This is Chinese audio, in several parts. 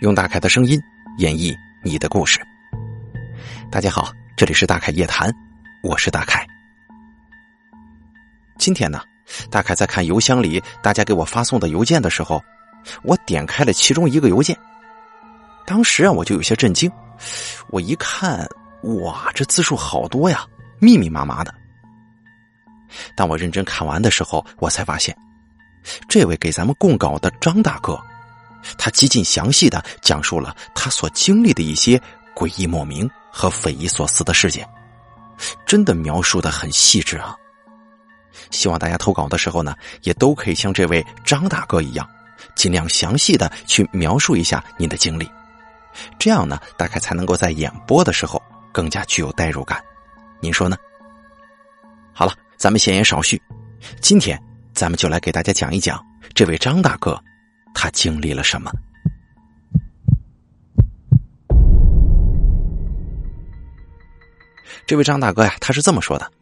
用大凯的声音演绎你的故事。大家好，这里是大凯夜谈，我是大凯。今天呢，大凯在看邮箱里大家给我发送的邮件的时候，我点开了其中一个邮件。当时啊，我就有些震惊。我一看，哇，这字数好多呀，密密麻麻的。当我认真看完的时候，我才发现，这位给咱们供稿的张大哥。他极尽详细的讲述了他所经历的一些诡异莫名和匪夷所思的事件，真的描述的很细致啊！希望大家投稿的时候呢，也都可以像这位张大哥一样，尽量详细的去描述一下您的经历，这样呢，大概才能够在演播的时候更加具有代入感。您说呢？好了，咱们闲言少叙，今天咱们就来给大家讲一讲这位张大哥。他经历了什么？这位张大哥呀，他是这么说的：“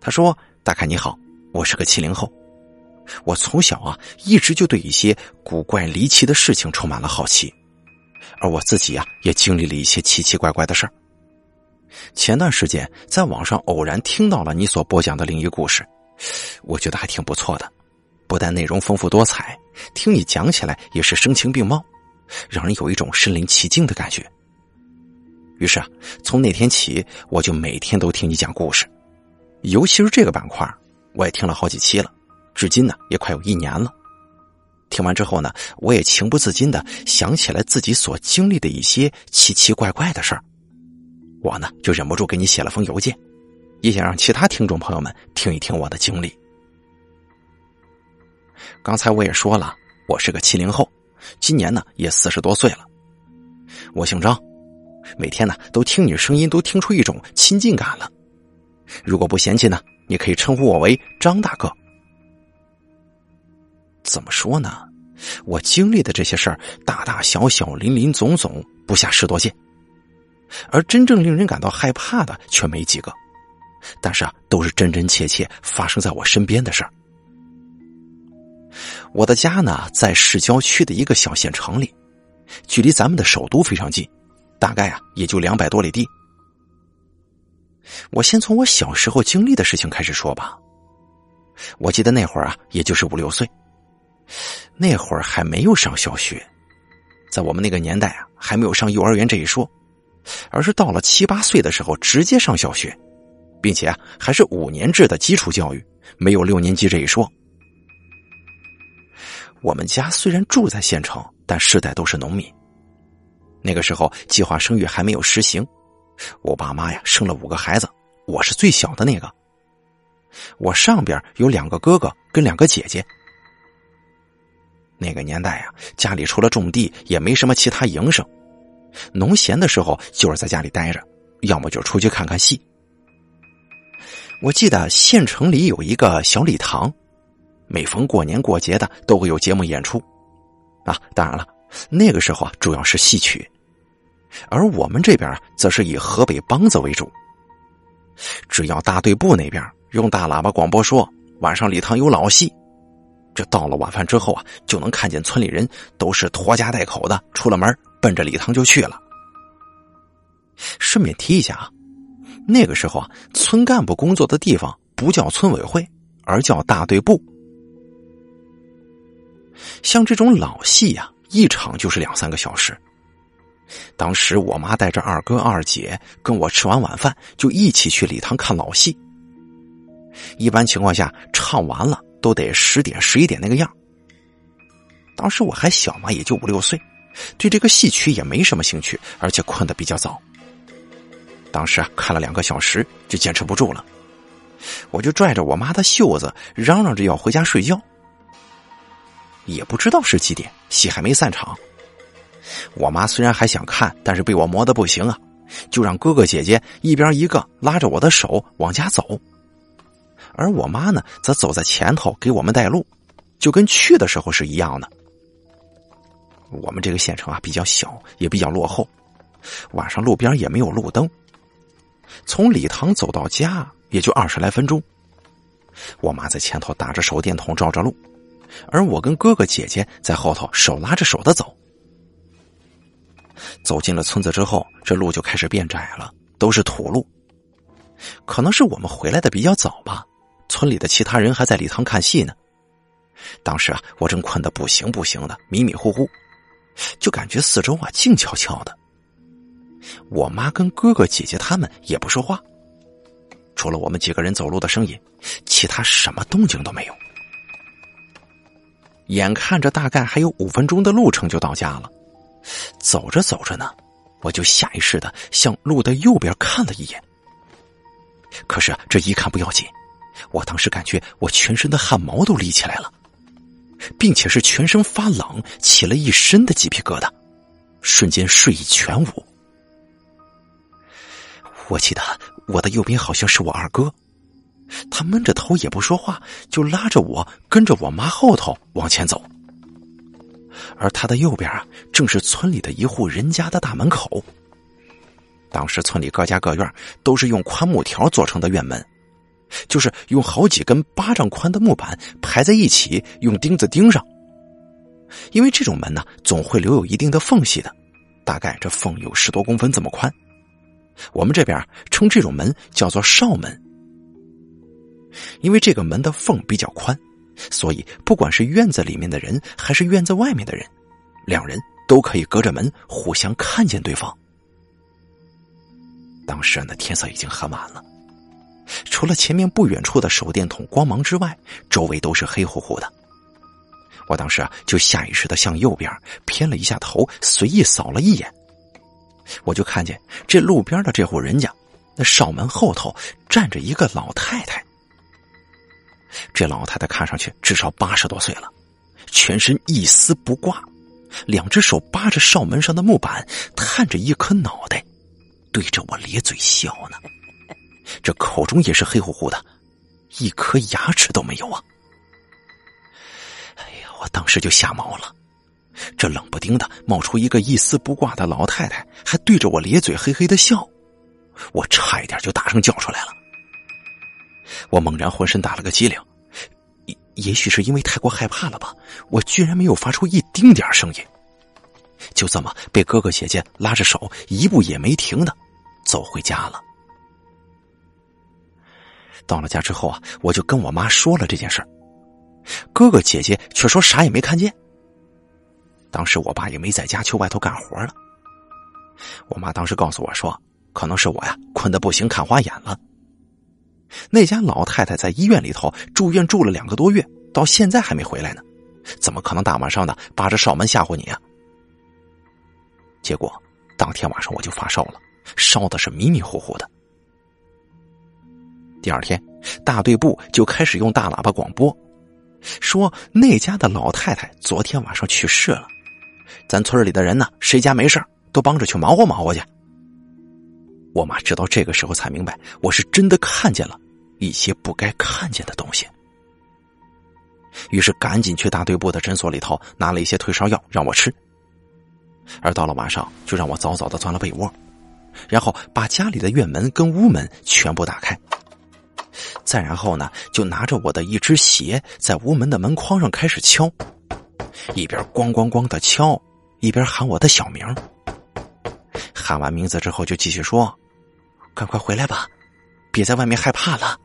他说，大凯你好，我是个七零后，我从小啊一直就对一些古怪离奇的事情充满了好奇，而我自己啊也经历了一些奇奇怪怪的事儿。前段时间在网上偶然听到了你所播讲的灵异故事，我觉得还挺不错的。”不但内容丰富多彩，听你讲起来也是声情并茂，让人有一种身临其境的感觉。于是啊，从那天起，我就每天都听你讲故事，尤其是这个板块，我也听了好几期了，至今呢也快有一年了。听完之后呢，我也情不自禁的想起来自己所经历的一些奇奇怪怪的事儿，我呢就忍不住给你写了封邮件，也想让其他听众朋友们听一听我的经历。刚才我也说了，我是个七零后，今年呢也四十多岁了。我姓张，每天呢都听你声音，都听出一种亲近感了。如果不嫌弃呢，你可以称呼我为张大哥。怎么说呢？我经历的这些事儿，大大小小、林林总总，不下十多件，而真正令人感到害怕的却没几个。但是啊，都是真真切切发生在我身边的事儿。我的家呢，在市郊区的一个小县城里，距离咱们的首都非常近，大概啊也就两百多里地。我先从我小时候经历的事情开始说吧。我记得那会儿啊，也就是五六岁，那会儿还没有上小学，在我们那个年代啊，还没有上幼儿园这一说，而是到了七八岁的时候直接上小学，并且啊还是五年制的基础教育，没有六年级这一说。我们家虽然住在县城，但世代都是农民。那个时候计划生育还没有实行，我爸妈呀生了五个孩子，我是最小的那个。我上边有两个哥哥跟两个姐姐。那个年代呀，家里除了种地也没什么其他营生，农闲的时候就是在家里待着，要么就出去看看戏。我记得县城里有一个小礼堂。每逢过年过节的都会有节目演出，啊，当然了，那个时候啊主要是戏曲，而我们这边啊则是以河北梆子为主。只要大队部那边用大喇叭广播说晚上礼堂有老戏，这到了晚饭之后啊，就能看见村里人都是拖家带口的出了门，奔着礼堂就去了。顺便提一下啊，那个时候啊，村干部工作的地方不叫村委会，而叫大队部。像这种老戏呀，一场就是两三个小时。当时我妈带着二哥二姐跟我吃完晚饭，就一起去礼堂看老戏。一般情况下，唱完了都得十点十一点那个样。当时我还小嘛，也就五六岁，对这个戏曲也没什么兴趣，而且困得比较早。当时啊，看了两个小时就坚持不住了，我就拽着我妈的袖子，嚷嚷着要回家睡觉。也不知道是几点，戏还没散场。我妈虽然还想看，但是被我磨得不行啊，就让哥哥姐姐一边一个拉着我的手往家走，而我妈呢，则走在前头给我们带路，就跟去的时候是一样的。我们这个县城啊比较小，也比较落后，晚上路边也没有路灯，从礼堂走到家也就二十来分钟。我妈在前头打着手电筒照着路。而我跟哥哥姐姐在后头手拉着手的走。走进了村子之后，这路就开始变窄了，都是土路。可能是我们回来的比较早吧，村里的其他人还在礼堂看戏呢。当时啊，我正困得不行不行的，迷迷糊糊，就感觉四周啊静悄悄的。我妈跟哥哥姐姐他们也不说话，除了我们几个人走路的声音，其他什么动静都没有。眼看着大概还有五分钟的路程就到家了，走着走着呢，我就下意识的向路的右边看了一眼。可是这一看不要紧，我当时感觉我全身的汗毛都立起来了。并且是全身发冷，起了一身的鸡皮疙瘩，瞬间睡意全无。我记得我的右边好像是我二哥，他闷着头也不说话，就拉着我跟着我妈后头往前走。而他的右边啊，正是村里的一户人家的大门口。当时村里各家各院都是用宽木条做成的院门。就是用好几根巴掌宽的木板排在一起，用钉子钉上。因为这种门呢，总会留有一定的缝隙的，大概这缝有十多公分这么宽。我们这边称这种门叫做哨门。因为这个门的缝比较宽，所以不管是院子里面的人还是院子外面的人，两人都可以隔着门互相看见对方。当时那天色已经很晚了。除了前面不远处的手电筒光芒之外，周围都是黑乎乎的。我当时啊，就下意识的向右边偏了一下头，随意扫了一眼，我就看见这路边的这户人家，那哨门后头站着一个老太太。这老太太看上去至少八十多岁了，全身一丝不挂，两只手扒着哨门上的木板，探着一颗脑袋，对着我咧嘴笑呢。这口中也是黑乎乎的，一颗牙齿都没有啊！哎呀，我当时就吓毛了。这冷不丁的冒出一个一丝不挂的老太太，还对着我咧嘴嘿嘿的笑，我差一点就大声叫出来了。我猛然浑身打了个激灵，也也许是因为太过害怕了吧，我居然没有发出一丁点声音，就这么被哥哥姐姐拉着手，一步也没停的走回家了。到了家之后啊，我就跟我妈说了这件事，哥哥姐姐却说啥也没看见。当时我爸也没在家，去外头干活了。我妈当时告诉我说，可能是我呀困得不行，看花眼了。那家老太太在医院里头住院住了两个多月，到现在还没回来呢，怎么可能大晚上的扒着哨门吓唬你啊？结果当天晚上我就发烧了，烧的是迷迷糊糊的。第二天，大队部就开始用大喇叭广播，说那家的老太太昨天晚上去世了，咱村里的人呢，谁家没事都帮着去忙活忙活去。我妈直到这个时候才明白，我是真的看见了一些不该看见的东西，于是赶紧去大队部的诊所里头拿了一些退烧药让我吃，而到了晚上，就让我早早的钻了被窝，然后把家里的院门跟屋门全部打开。再然后呢，就拿着我的一只鞋，在屋门的门框上开始敲，一边咣咣咣的敲，一边喊我的小名。喊完名字之后，就继续说：“赶快回来吧，别在外面害怕了。”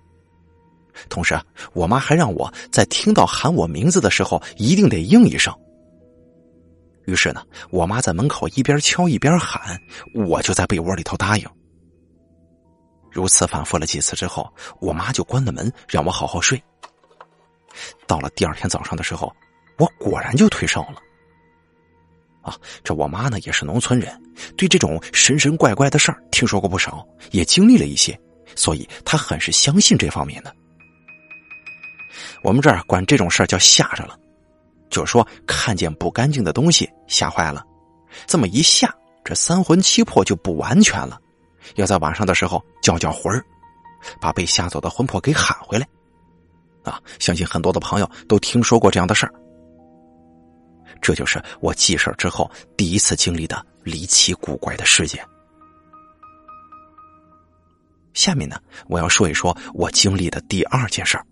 同时，我妈还让我在听到喊我名字的时候，一定得应一声。于是呢，我妈在门口一边敲一边喊，我就在被窝里头答应。如此反复了几次之后，我妈就关了门，让我好好睡。到了第二天早上的时候，我果然就退烧了。啊，这我妈呢也是农村人，对这种神神怪怪的事儿听说过不少，也经历了一些，所以她很是相信这方面的。我们这儿管这种事儿叫吓着了，就是说看见不干净的东西吓坏了，这么一吓，这三魂七魄就不完全了。要在晚上的时候叫叫魂儿，把被吓走的魂魄给喊回来，啊！相信很多的朋友都听说过这样的事儿。这就是我记事儿之后第一次经历的离奇古怪的事件。下面呢，我要说一说我经历的第二件事儿。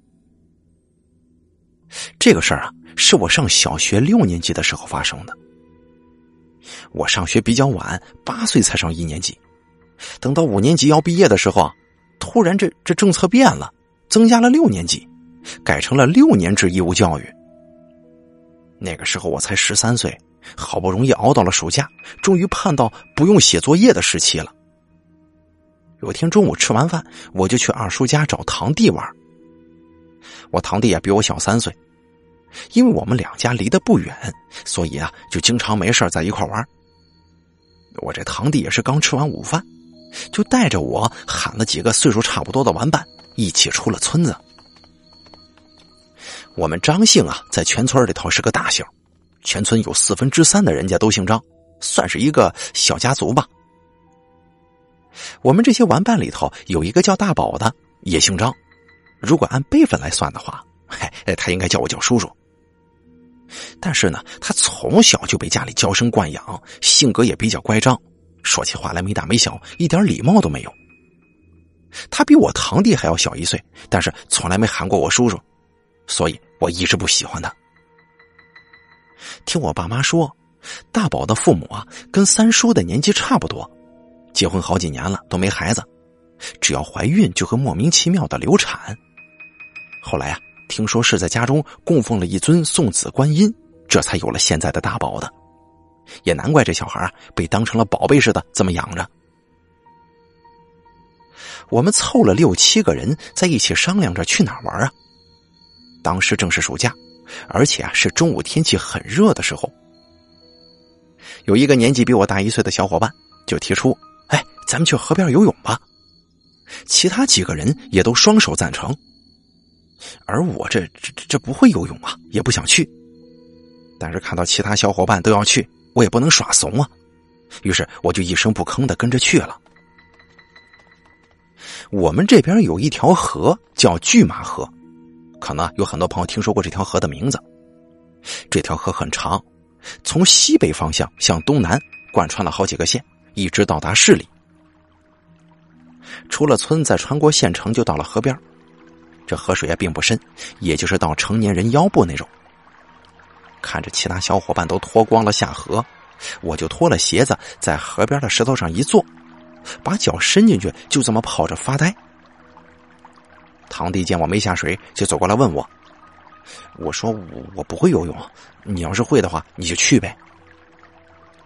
这个事儿啊，是我上小学六年级的时候发生的。我上学比较晚，八岁才上一年级。等到五年级要毕业的时候啊，突然这这政策变了，增加了六年级，改成了六年制义务教育。那个时候我才十三岁，好不容易熬到了暑假，终于盼到不用写作业的时期了。有天中午吃完饭，我就去二叔家找堂弟玩。我堂弟也比我小三岁，因为我们两家离得不远，所以啊，就经常没事在一块玩。我这堂弟也是刚吃完午饭，就带着我喊了几个岁数差不多的玩伴，一起出了村子。我们张姓啊，在全村里头是个大姓，全村有四分之三的人家都姓张，算是一个小家族吧。我们这些玩伴里头有一个叫大宝的，也姓张。如果按辈分来算的话，嘿，他应该叫我叫叔叔。但是呢，他从小就被家里娇生惯养，性格也比较乖张，说起话来没大没小，一点礼貌都没有。他比我堂弟还要小一岁，但是从来没喊过我叔叔，所以我一直不喜欢他。听我爸妈说，大宝的父母啊，跟三叔的年纪差不多，结婚好几年了都没孩子，只要怀孕就会莫名其妙的流产。后来啊，听说是在家中供奉了一尊送子观音，这才有了现在的大宝的。也难怪这小孩啊被当成了宝贝似的这么养着。我们凑了六七个人在一起商量着去哪玩啊。当时正是暑假，而且啊是中午天气很热的时候。有一个年纪比我大一岁的小伙伴就提出：“哎，咱们去河边游泳吧。”其他几个人也都双手赞成。而我这这这不会游泳啊，也不想去。但是看到其他小伙伴都要去，我也不能耍怂啊。于是我就一声不吭的跟着去了。我们这边有一条河叫拒马河，可能有很多朋友听说过这条河的名字。这条河很长，从西北方向向东南贯穿了好几个县，一直到达市里。出了村，再穿过县城，就到了河边。这河水也并不深，也就是到成年人腰部那种。看着其他小伙伴都脱光了下河，我就脱了鞋子，在河边的石头上一坐，把脚伸进去，就这么泡着发呆。堂弟见我没下水，就走过来问我：“我说我我不会游泳，你要是会的话，你就去呗。”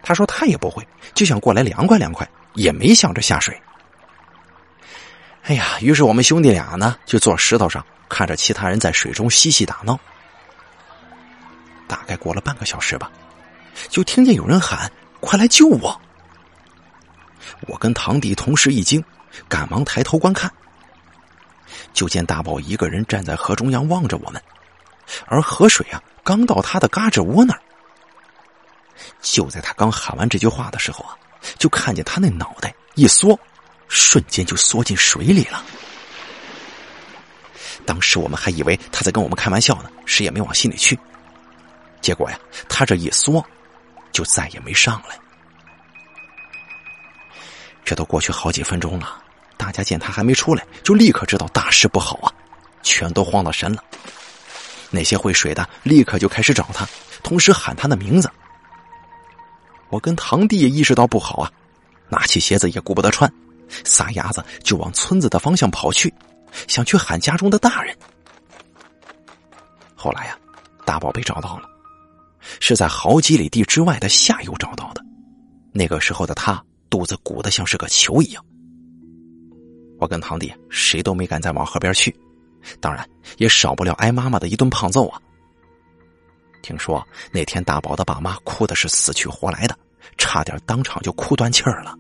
他说他也不会，就想过来凉快凉快，也没想着下水。哎呀，于是我们兄弟俩呢，就坐石头上看着其他人在水中嬉戏打闹。大概过了半个小时吧，就听见有人喊：“快来救我！”我跟堂弟同时一惊，赶忙抬头观看，就见大宝一个人站在河中央望着我们，而河水啊，刚到他的嘎吱窝那儿。就在他刚喊完这句话的时候啊，就看见他那脑袋一缩。瞬间就缩进水里了。当时我们还以为他在跟我们开玩笑呢，谁也没往心里去。结果呀，他这一缩，就再也没上来。这都过去好几分钟了，大家见他还没出来，就立刻知道大事不好啊，全都慌了神了。那些会水的立刻就开始找他，同时喊他的名字。我跟堂弟也意识到不好啊，拿起鞋子也顾不得穿。撒丫子就往村子的方向跑去，想去喊家中的大人。后来呀，大宝被找到了，是在好几里地之外的下游找到的。那个时候的他肚子鼓得像是个球一样。我跟堂弟谁都没敢再往河边去，当然也少不了挨妈妈的一顿胖揍啊。听说那天大宝的爸妈哭的是死去活来的，差点当场就哭断气儿了。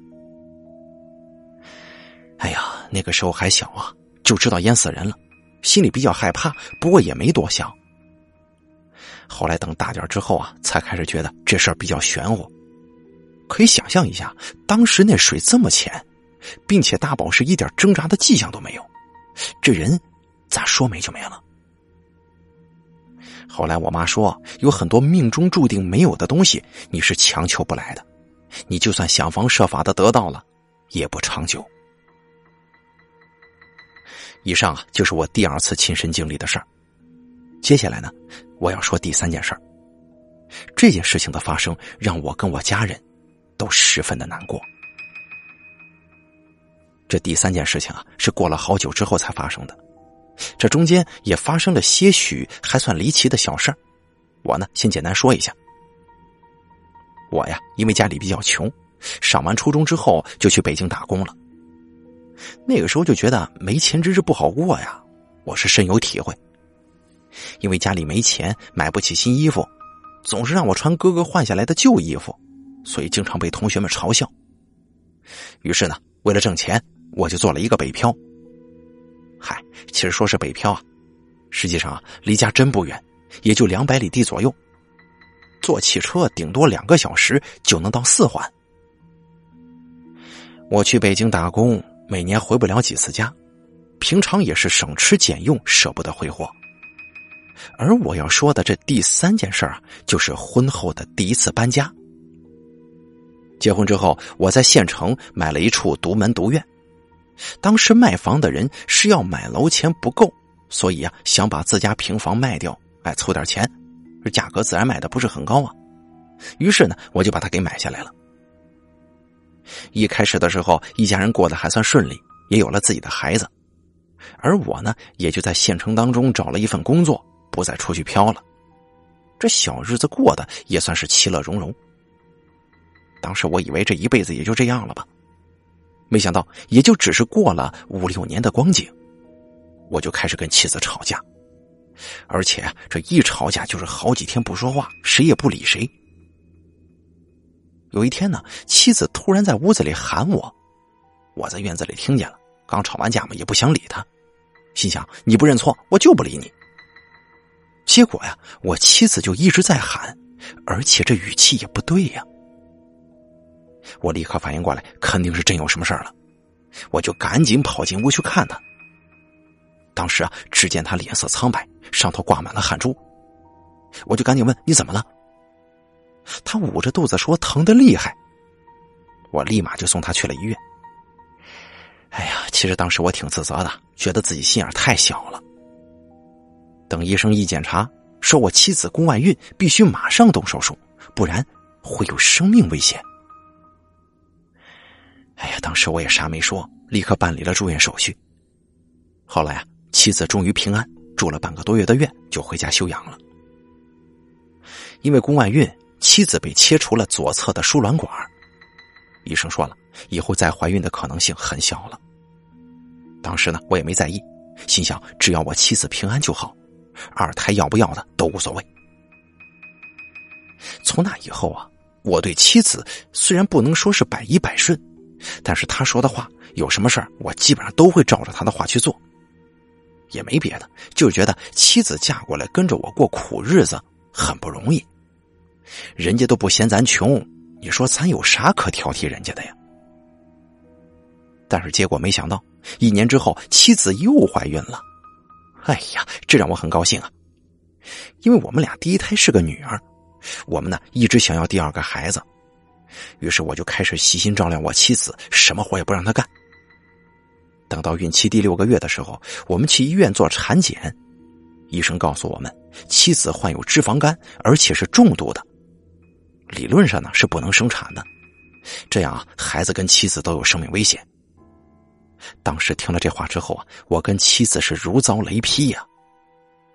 哎呀，那个时候还小啊，就知道淹死人了，心里比较害怕，不过也没多想。后来等大点之后啊，才开始觉得这事儿比较玄乎。可以想象一下，当时那水这么浅，并且大宝是一点挣扎的迹象都没有，这人咋说没就没了？后来我妈说，有很多命中注定没有的东西，你是强求不来的，你就算想方设法的得到了，也不长久。以上啊，就是我第二次亲身经历的事儿。接下来呢，我要说第三件事儿。这件事情的发生，让我跟我家人都十分的难过。这第三件事情啊，是过了好久之后才发生的，这中间也发生了些许还算离奇的小事儿。我呢，先简单说一下。我呀，因为家里比较穷，上完初中之后就去北京打工了。那个时候就觉得没钱真是不好过呀，我是深有体会。因为家里没钱，买不起新衣服，总是让我穿哥哥换下来的旧衣服，所以经常被同学们嘲笑。于是呢，为了挣钱。我就做了一个北漂。嗨，其实说是北漂啊，实际上啊，离家真不远，也就两百里地左右。坐汽车顶多两个小时就能到四环。我去北京打工，每年回不了几次家，平常也是省吃俭用，舍不得挥霍。而我要说的这第三件事啊，就是婚后的第一次搬家。结婚之后，我在县城买了一处独门独院。当时卖房的人是要买楼钱不够，所以啊想把自家平房卖掉，哎凑点钱，这价格自然卖的不是很高啊。于是呢我就把它给买下来了。一开始的时候，一家人过得还算顺利，也有了自己的孩子，而我呢也就在县城当中找了一份工作，不再出去飘了。这小日子过得也算是其乐融融。当时我以为这一辈子也就这样了吧。没想到，也就只是过了五六年的光景，我就开始跟妻子吵架，而且这一吵架就是好几天不说话，谁也不理谁。有一天呢，妻子突然在屋子里喊我，我在院子里听见了，刚吵完架嘛，也不想理他，心想你不认错，我就不理你。结果呀，我妻子就一直在喊，而且这语气也不对呀。我立刻反应过来，肯定是真有什么事儿了，我就赶紧跑进屋去看他。当时啊，只见他脸色苍白，上头挂满了汗珠，我就赶紧问：“你怎么了？”他捂着肚子说：“疼的厉害。”我立马就送他去了医院。哎呀，其实当时我挺自责的，觉得自己心眼太小了。等医生一检查，说我妻子宫外孕，必须马上动手术，不然会有生命危险。哎呀，当时我也啥没说，立刻办理了住院手续。后来啊，妻子终于平安，住了半个多月的院，就回家休养了。因为宫外孕，妻子被切除了左侧的输卵管，医生说了，以后再怀孕的可能性很小了。当时呢，我也没在意，心想只要我妻子平安就好，二胎要不要的都无所谓。从那以后啊，我对妻子虽然不能说是百依百顺。但是他说的话，有什么事儿，我基本上都会照着他的话去做。也没别的，就是觉得妻子嫁过来跟着我过苦日子很不容易，人家都不嫌咱穷，你说咱有啥可挑剔人家的呀？但是结果没想到，一年之后妻子又怀孕了。哎呀，这让我很高兴啊，因为我们俩第一胎是个女儿，我们呢一直想要第二个孩子。于是我就开始细心照料我妻子，什么活也不让她干。等到孕期第六个月的时候，我们去医院做产检，医生告诉我们，妻子患有脂肪肝，而且是重度的，理论上呢是不能生产的，这样啊孩子跟妻子都有生命危险。当时听了这话之后啊，我跟妻子是如遭雷劈呀。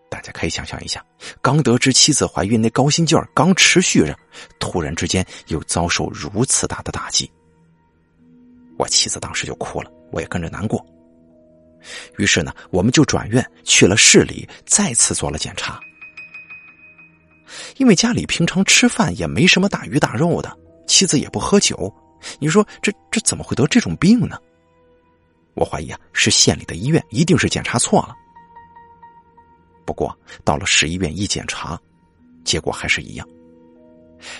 大家可以想象一下，刚得知妻子怀孕，那高兴劲儿刚持续着，突然之间又遭受如此大的打击，我妻子当时就哭了，我也跟着难过。于是呢，我们就转院去了市里，再次做了检查。因为家里平常吃饭也没什么大鱼大肉的，妻子也不喝酒，你说这这怎么会得这种病呢？我怀疑啊，是县里的医院一定是检查错了。不过到了市医院一检查，结果还是一样。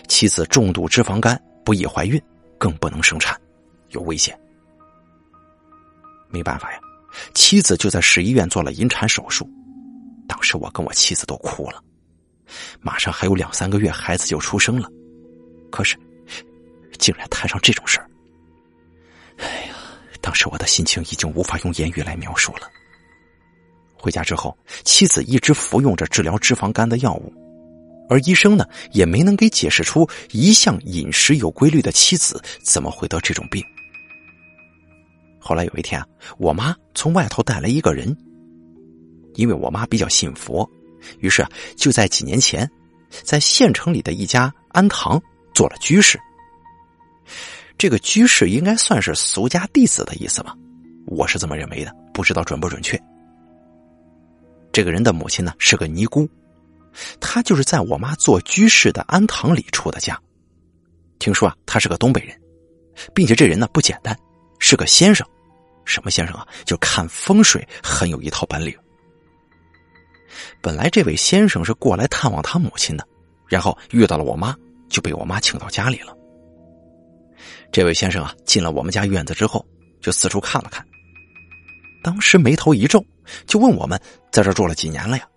妻子重度脂肪肝，不宜怀孕，更不能生产，有危险。没办法呀，妻子就在市医院做了引产手术。当时我跟我妻子都哭了，马上还有两三个月，孩子就出生了。可是，竟然摊上这种事儿，哎呀，当时我的心情已经无法用言语来描述了。回家之后，妻子一直服用着治疗脂肪肝的药物，而医生呢也没能给解释出一向饮食有规律的妻子怎么会得这种病。后来有一天啊，我妈从外头带来一个人，因为我妈比较信佛，于是啊就在几年前，在县城里的一家庵堂做了居士。这个居士应该算是俗家弟子的意思吧，我是这么认为的，不知道准不准确。这个人的母亲呢是个尼姑，他就是在我妈做居士的庵堂里出的家。听说啊，他是个东北人，并且这人呢不简单，是个先生。什么先生啊？就看风水很有一套本领。本来这位先生是过来探望他母亲的，然后遇到了我妈，就被我妈请到家里了。这位先生啊，进了我们家院子之后，就四处看了看。当时眉头一皱，就问我们在这住了几年了呀？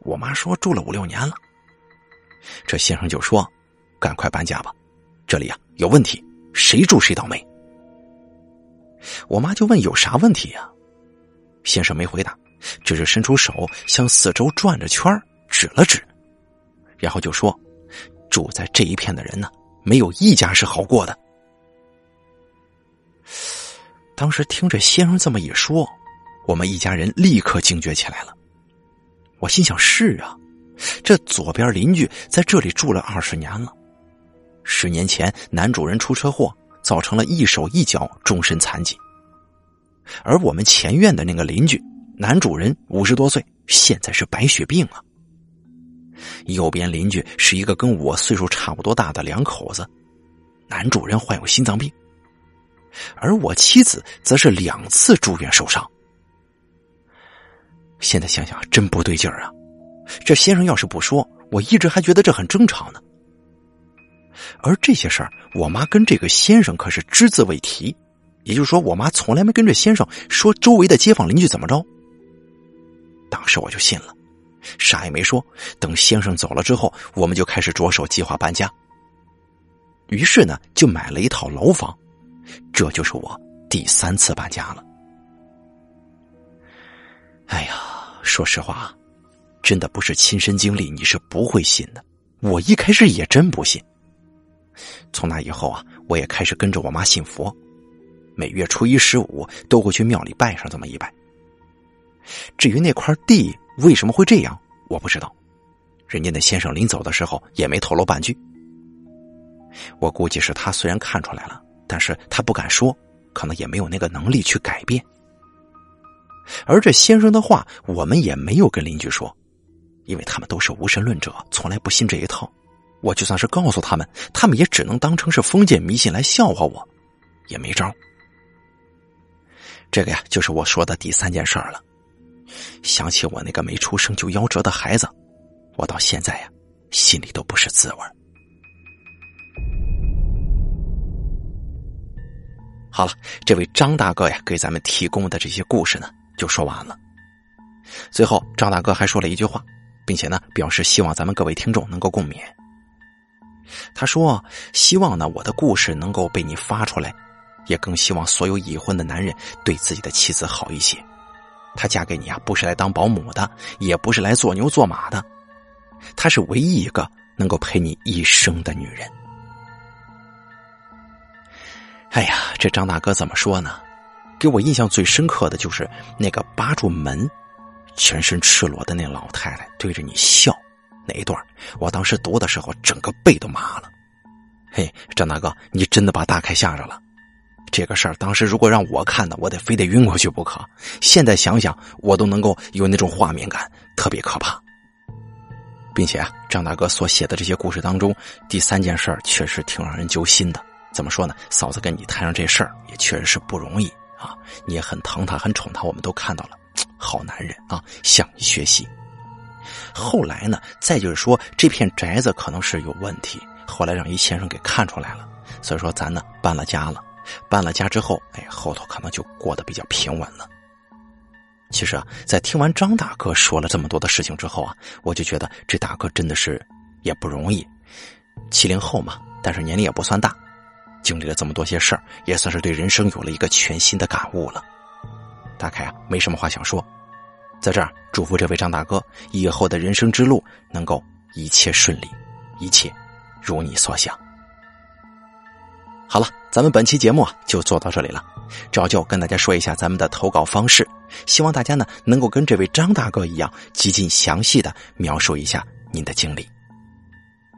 我妈说住了五六年了。这先生就说：“赶快搬家吧，这里啊有问题，谁住谁倒霉。”我妈就问有啥问题呀？先生没回答，只是伸出手向四周转着圈指了指，然后就说：“住在这一片的人呢。”没有一家是好过的。当时听着先生这么一说，我们一家人立刻警觉起来了。我心想：是啊，这左边邻居在这里住了二十年了。十年前男主人出车祸，造成了一手一脚终身残疾。而我们前院的那个邻居，男主人五十多岁，现在是白血病啊。右边邻居是一个跟我岁数差不多大的两口子，男主人患有心脏病，而我妻子则是两次住院受伤。现在想想真不对劲儿啊！这先生要是不说，我一直还觉得这很正常呢。而这些事儿，我妈跟这个先生可是只字未提，也就是说，我妈从来没跟这先生说周围的街坊邻居怎么着。当时我就信了。啥也没说，等先生走了之后，我们就开始着手计划搬家。于是呢，就买了一套楼房，这就是我第三次搬家了。哎呀，说实话，真的不是亲身经历，你是不会信的。我一开始也真不信。从那以后啊，我也开始跟着我妈信佛，每月初一、十五都会去庙里拜上这么一拜。至于那块地，为什么会这样？我不知道，人家那先生临走的时候也没透露半句。我估计是他虽然看出来了，但是他不敢说，可能也没有那个能力去改变。而这先生的话，我们也没有跟邻居说，因为他们都是无神论者，从来不信这一套。我就算是告诉他们，他们也只能当成是封建迷信来笑话我，也没招。这个呀，就是我说的第三件事儿了。想起我那个没出生就夭折的孩子，我到现在呀，心里都不是滋味好了，这位张大哥呀，给咱们提供的这些故事呢，就说完了。最后，张大哥还说了一句话，并且呢，表示希望咱们各位听众能够共勉。他说：“希望呢，我的故事能够被你发出来，也更希望所有已婚的男人对自己的妻子好一些。”她嫁给你啊，不是来当保姆的，也不是来做牛做马的，她是唯一一个能够陪你一生的女人。哎呀，这张大哥怎么说呢？给我印象最深刻的就是那个扒住门、全身赤裸的那老太太对着你笑那一段。我当时读的时候，整个背都麻了。嘿，张大哥，你真的把大凯吓着了。这个事儿当时如果让我看的，我得非得晕过去不可。现在想想，我都能够有那种画面感，特别可怕。并且啊，张大哥所写的这些故事当中，第三件事儿确实挺让人揪心的。怎么说呢？嫂子跟你摊上这事儿，也确实是不容易啊。你也很疼他，很宠他，我们都看到了，好男人啊，向你学习。后来呢，再就是说，这片宅子可能是有问题，后来让一先生给看出来了，所以说咱呢搬了家了。搬了家之后，哎，后头可能就过得比较平稳了。其实啊，在听完张大哥说了这么多的事情之后啊，我就觉得这大哥真的是也不容易。七零后嘛，但是年龄也不算大，经历了这么多些事儿，也算是对人生有了一个全新的感悟了。大凯啊，没什么话想说，在这儿祝福这位张大哥以后的人生之路能够一切顺利，一切如你所想。好了，咱们本期节目啊就做到这里了。照旧跟大家说一下咱们的投稿方式，希望大家呢能够跟这位张大哥一样，极尽详细的描述一下您的经历，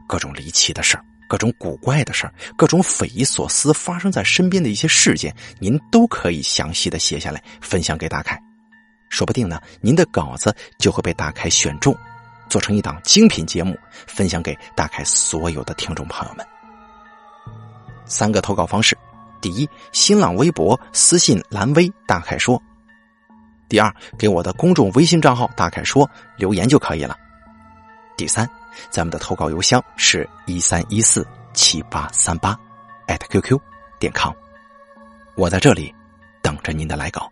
各种离奇的事儿，各种古怪的事儿，各种匪夷所思发生在身边的一些事件，您都可以详细的写下来分享给大凯，说不定呢您的稿子就会被大凯选中，做成一档精品节目，分享给大凯所有的听众朋友们。三个投稿方式：第一，新浪微博私信蓝威大凯说；第二，给我的公众微信账号大凯说留言就可以了；第三，咱们的投稿邮箱是一三一四七八三八艾特，@QQ 点 com。我在这里等着您的来稿。